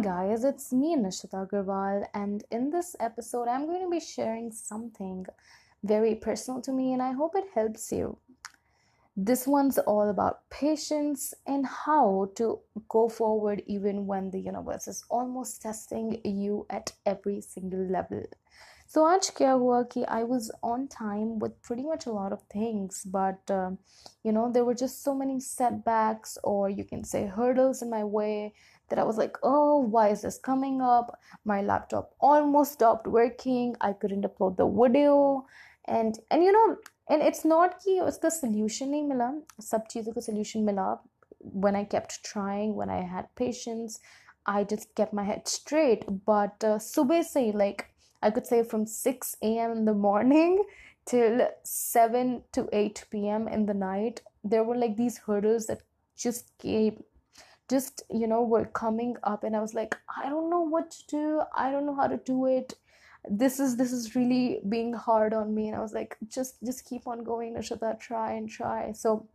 guys, it's me, Nishita Agarwal, and in this episode, I'm going to be sharing something very personal to me, and I hope it helps you. This one's all about patience and how to go forward even when the universe is almost testing you at every single level. So आज क्या हुआ कि I was on time with pretty much a lot of things, but uh, you know there were just so many setbacks or you can say hurdles in my way that I was like, oh, why is this coming up? My laptop almost stopped working. I couldn't upload the video, and and you know, and it's not कि उसका solution नहीं मिला सब चीज़ों का solution मिला when I kept trying when I had patience I just kept my head straight but uh, सुबह से like I could say from 6 a.m. in the morning till 7 to 8 p.m. in the night there were like these hurdles that just came just you know were coming up and i was like i don't know what to do i don't know how to do it this is this is really being hard on me and i was like just just keep on going nishita try and try so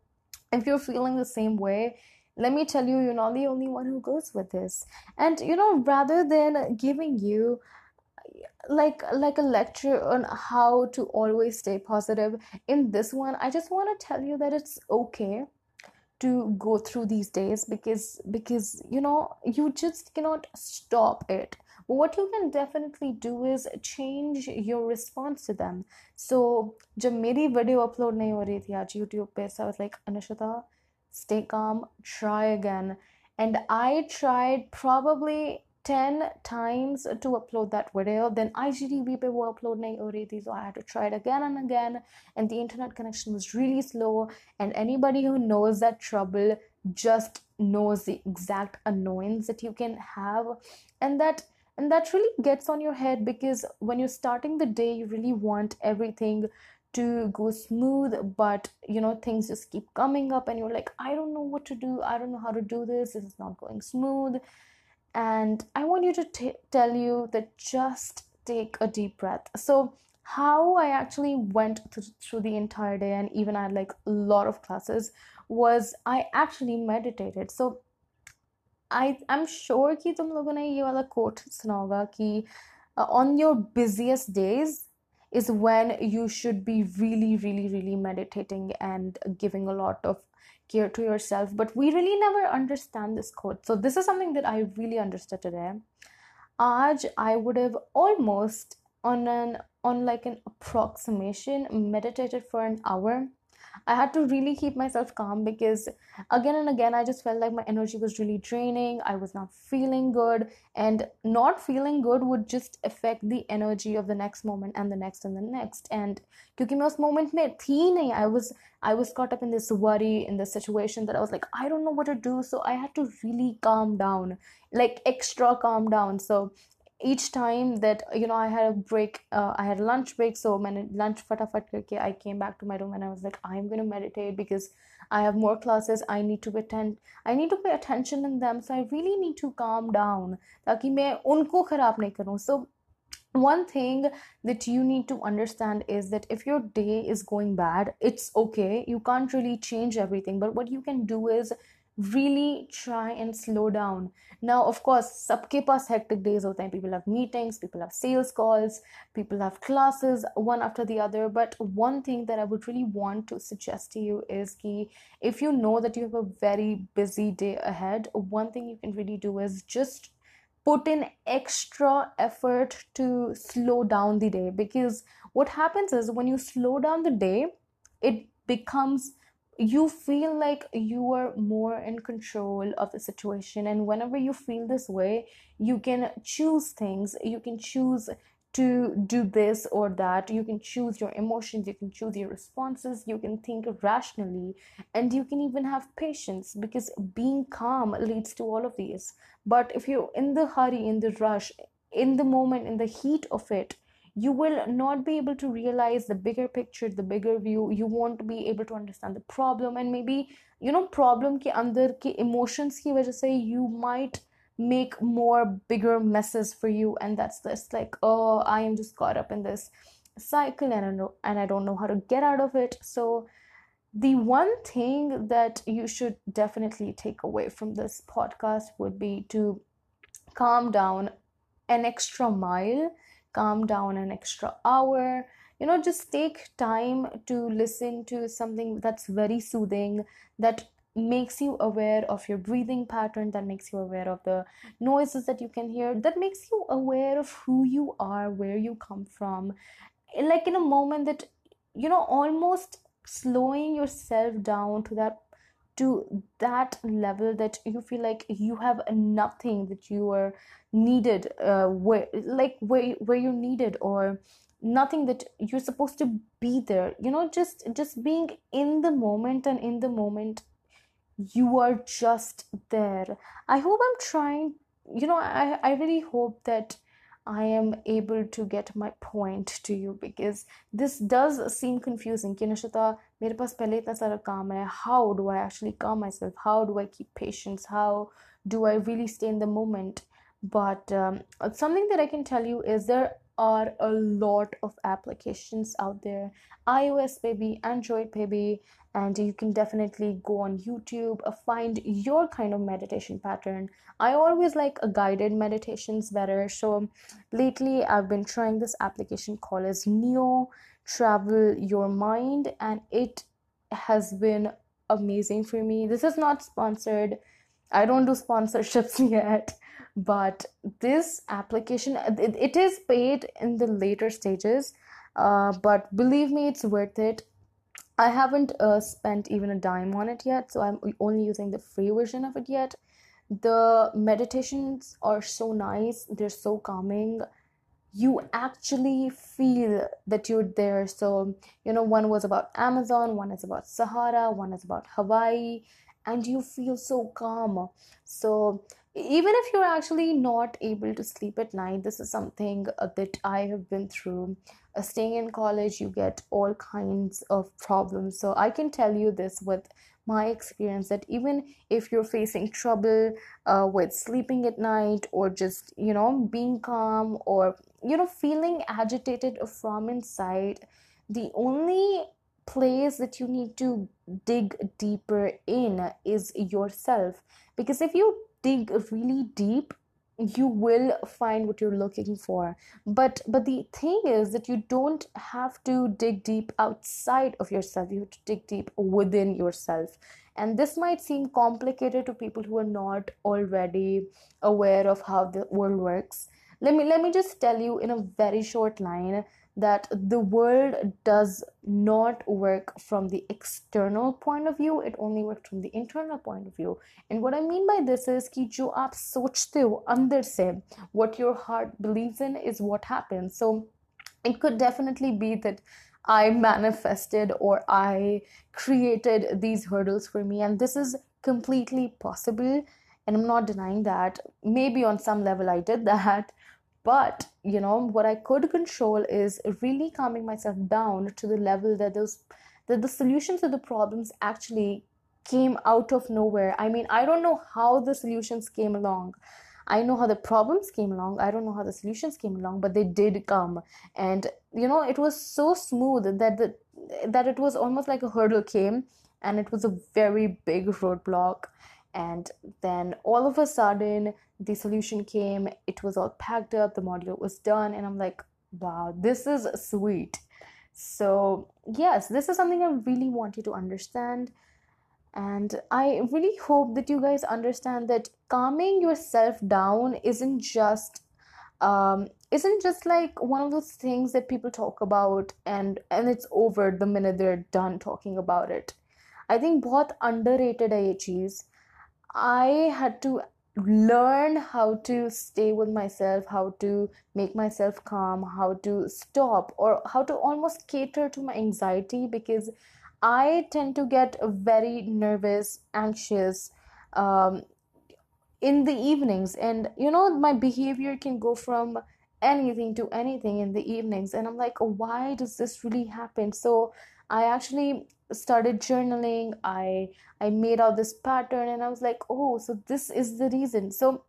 if you're feeling the same way let me tell you you're not the only one who goes with this and you know rather than giving you like like a lecture on how to always stay positive in this one i just want to tell you that it's okay to go through these days because because you know you just cannot stop it but what you can definitely do is change your response to them so जब मेरी video upload नहीं हो रही थी आज YouTube पे so I was like Anishita stay calm try again and I tried probably 10 times to upload that video then IGTV pe wo upload nahi oh, ho rahi thi so I had to try it again and again and the internet connection was really slow and anybody who knows that trouble just knows the exact annoyance that you can have and that and that really gets on your head because when you're starting the day you really want everything to go smooth but you know things just keep coming up and you're like i don't know what to do. I don't know how to do this. This is not going smooth and I want you to t- tell you that just take a deep breath. So, how I actually went th- through the entire day, and even I had like a lot of classes, was I actually meditated. So, I I'm sure कि तुम लोगों ने ये वाला quote सुना होगा कि uh, on your busiest days is when you should be really really really meditating and giving a lot of care to yourself. But we really never understand this quote. So this is something that i really understood today. Aj i would have almost on an on like an approximation meditated for an hour I had to really keep myself calm because again and again I just felt like my energy was really draining. I was not feeling good, and not feeling good would just affect the energy of the next moment and the next and the next. And because मैं उस moment में थी नहीं, I was I was caught up in this worry in this situation that I was like I don't know what to do, so I had to really calm down, like extra calm down. So each time that you know i had a break uh, i had lunch break so when lunch fatafat karke i came back to my room and i was like i'm going to meditate because i have more classes. I need to attend i need to pay attention in them. So i really need to calm down unko nahi so one thing that you need to understand is that if your day is going bad it's okay. You can't really change everything but what you can do is really try and slow down. Now of course sabke paas hectic days of time people have meetings people have sales calls people have classes one after the other. But one thing that i would really want to suggest to you is ki if you know that you have a very busy day ahead one thing you can really do is just put in extra effort to slow down the day. Because what happens is when you slow down the day it becomes you feel like you are more in control of the situation and whenever you feel this way you can choose things. You can choose to do this or that. You can choose your emotions. You can choose your responses. You can think rationally and you can even have patience because being calm leads to all of these. But if you're in the hurry in the rush in the moment in the heat of it you will not be able to realize the bigger picture the bigger view. You won't be able to understand the problem. And maybe you know problem ke andar ke emotions ki wajah se you might make more bigger messes for you. And that's this like oh i am just caught up in this cycle and I, know, and I don't know how to get out of it. So the one thing that you should definitely take away from this podcast would be to calm down an extra mile calm down an extra hour. You know just take time to listen to something that's very soothing that makes you aware of your breathing pattern that makes you aware of the noises that you can hear that makes you aware of who you are where you come from. Like in a moment that you know almost slowing yourself down to that to that level that you feel like you have nothing that you are needed uh, where like where where you're needed or nothing that you're supposed to be there you know just just being in the moment and in the moment you are just there i hope i'm trying you know i i really hope that I am able to get my point to you because this does seem confusing. Kinashita, मेरे पास पहले इतना सारा काम है how do I actually calm myself how do I keep patience how do I really stay in the moment but um, something that I can tell you is there are a lot of applications out there. iOS baby Android baby and you can definitely go on YouTube uh, find your kind of meditation pattern. I always like a guided meditations better so lately I've been trying this application called as Neo Travel Your Mind and it has been amazing for me. This is not sponsored. I don't do sponsorships yet but this application it, it is paid in the later stages uh, but believe me it's worth it. I haven't uh, spent even a dime on it yet so i'm only using the free version of it yet. The meditations are so nice they're so calming. You actually feel that you're there. So you know one was about amazon one is about sahara one is about hawaii and you feel so calm. So even if you're actually not able to sleep at night this is something uh, that i have been through. Uh, staying in college you get all kinds of problems. So i can tell you this with my experience that even if you're facing trouble uh, with sleeping at night or just you know being calm or you know feeling agitated from inside the only place that you need to dig deeper in is yourself. Because if you dig really deep you will find what you're looking for. But but the thing is that you don't have to dig deep outside of yourself. You have to dig deep within yourself. And this might seem complicated to people who are not already aware of how the world works let me let me just tell you in a very short line that the world does not work from the external point of view. It only works from the internal point of view. And what i mean by this is ki jo aap sochte ho andar se what your heart believes in is what happens. So it could definitely be that i manifested or i created these hurdles for me and this is completely possible. And i'm not denying that. Maybe on some level i did that but you know what i could control is really calming myself down to the level that those that the solutions to the problems actually came out of nowhere. I mean i don't know how the solutions came along. I know how the problems came along. I don't know how the solutions came along but they did come. And you know it was so smooth that the that it was almost like a hurdle came and it was a very big roadblock. And then all of a sudden the solution came it was all packed up the module was done and i'm like wow this is sweet. So yes this is something i really want you to understand and i really hope that you guys understand that calming yourself down isn't just um, isn't just like one of those things that people talk about and and it's over the minute they're done talking about it. I think both underrated hai I had to learn how to stay with myself, how to make myself calm, how to stop, or how to almost cater to my anxiety because I tend to get very nervous, anxious um, in the evenings. And you know, my behavior can go from anything to anything in the evenings. And I'm like, why does this really happen? So I actually started journaling i i made out this pattern and i was like oh so this is the reason so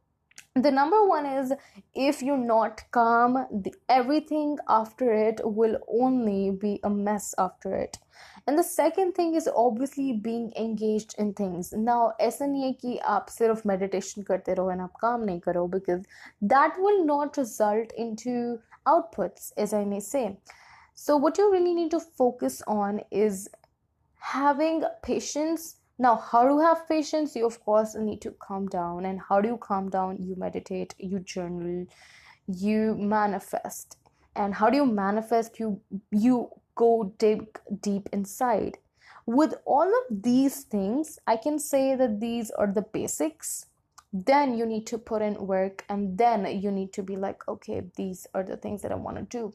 the number one is if you're not calm the, everything after it will only be a mess after it and the second thing is obviously being engaged in things now ऐसा नहीं है कि आप सिर्फ meditation करते रहो and आप काम नहीं करो because that will not result into outputs as I may say so what you really need to focus on is having patience now, how to have patience? You, of course, need to calm down. And how do you calm down? You meditate, you journal, you manifest. And how do you manifest? You, you go dig deep inside. With all of these things, I can say that these are the basics. Then you need to put in work, and then you need to be like, okay, these are the things that I want to do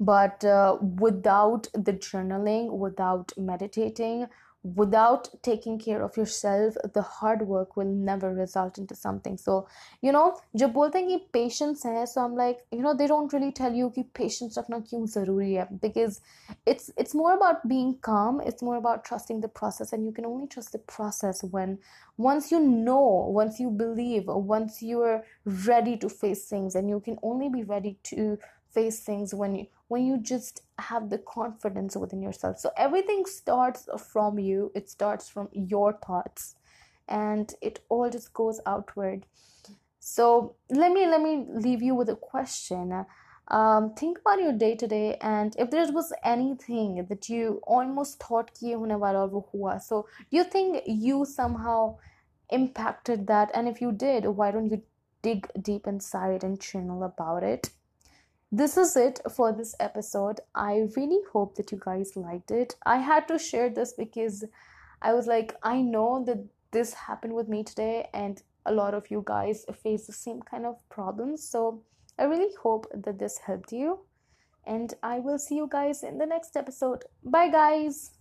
but uh, without the journaling without meditating without taking care of yourself the hard work will never result into something so you know जब बोलते हैं कि patience है so I'm like you know they don't really tell you कि patience रखना क्यों ज़रूरी है because it's it's more about being calm it's more about trusting the process and you can only trust the process when once you know once you believe once you're ready to face things and you can only be ready to face things when you when you just have the confidence within yourself. So everything starts from you. It starts from your thoughts and it all just goes outward. So let me let me leave you with a question. Um, think about your day to day and if there was anything that you almost thought so do you think you somehow impacted that? And if you did why don't you dig deep inside and channel about it this is it for this episode. I really hope that you guys liked it. I had to share this because I was like, I know that this happened with me today, and a lot of you guys face the same kind of problems. So I really hope that this helped you. And I will see you guys in the next episode. Bye, guys.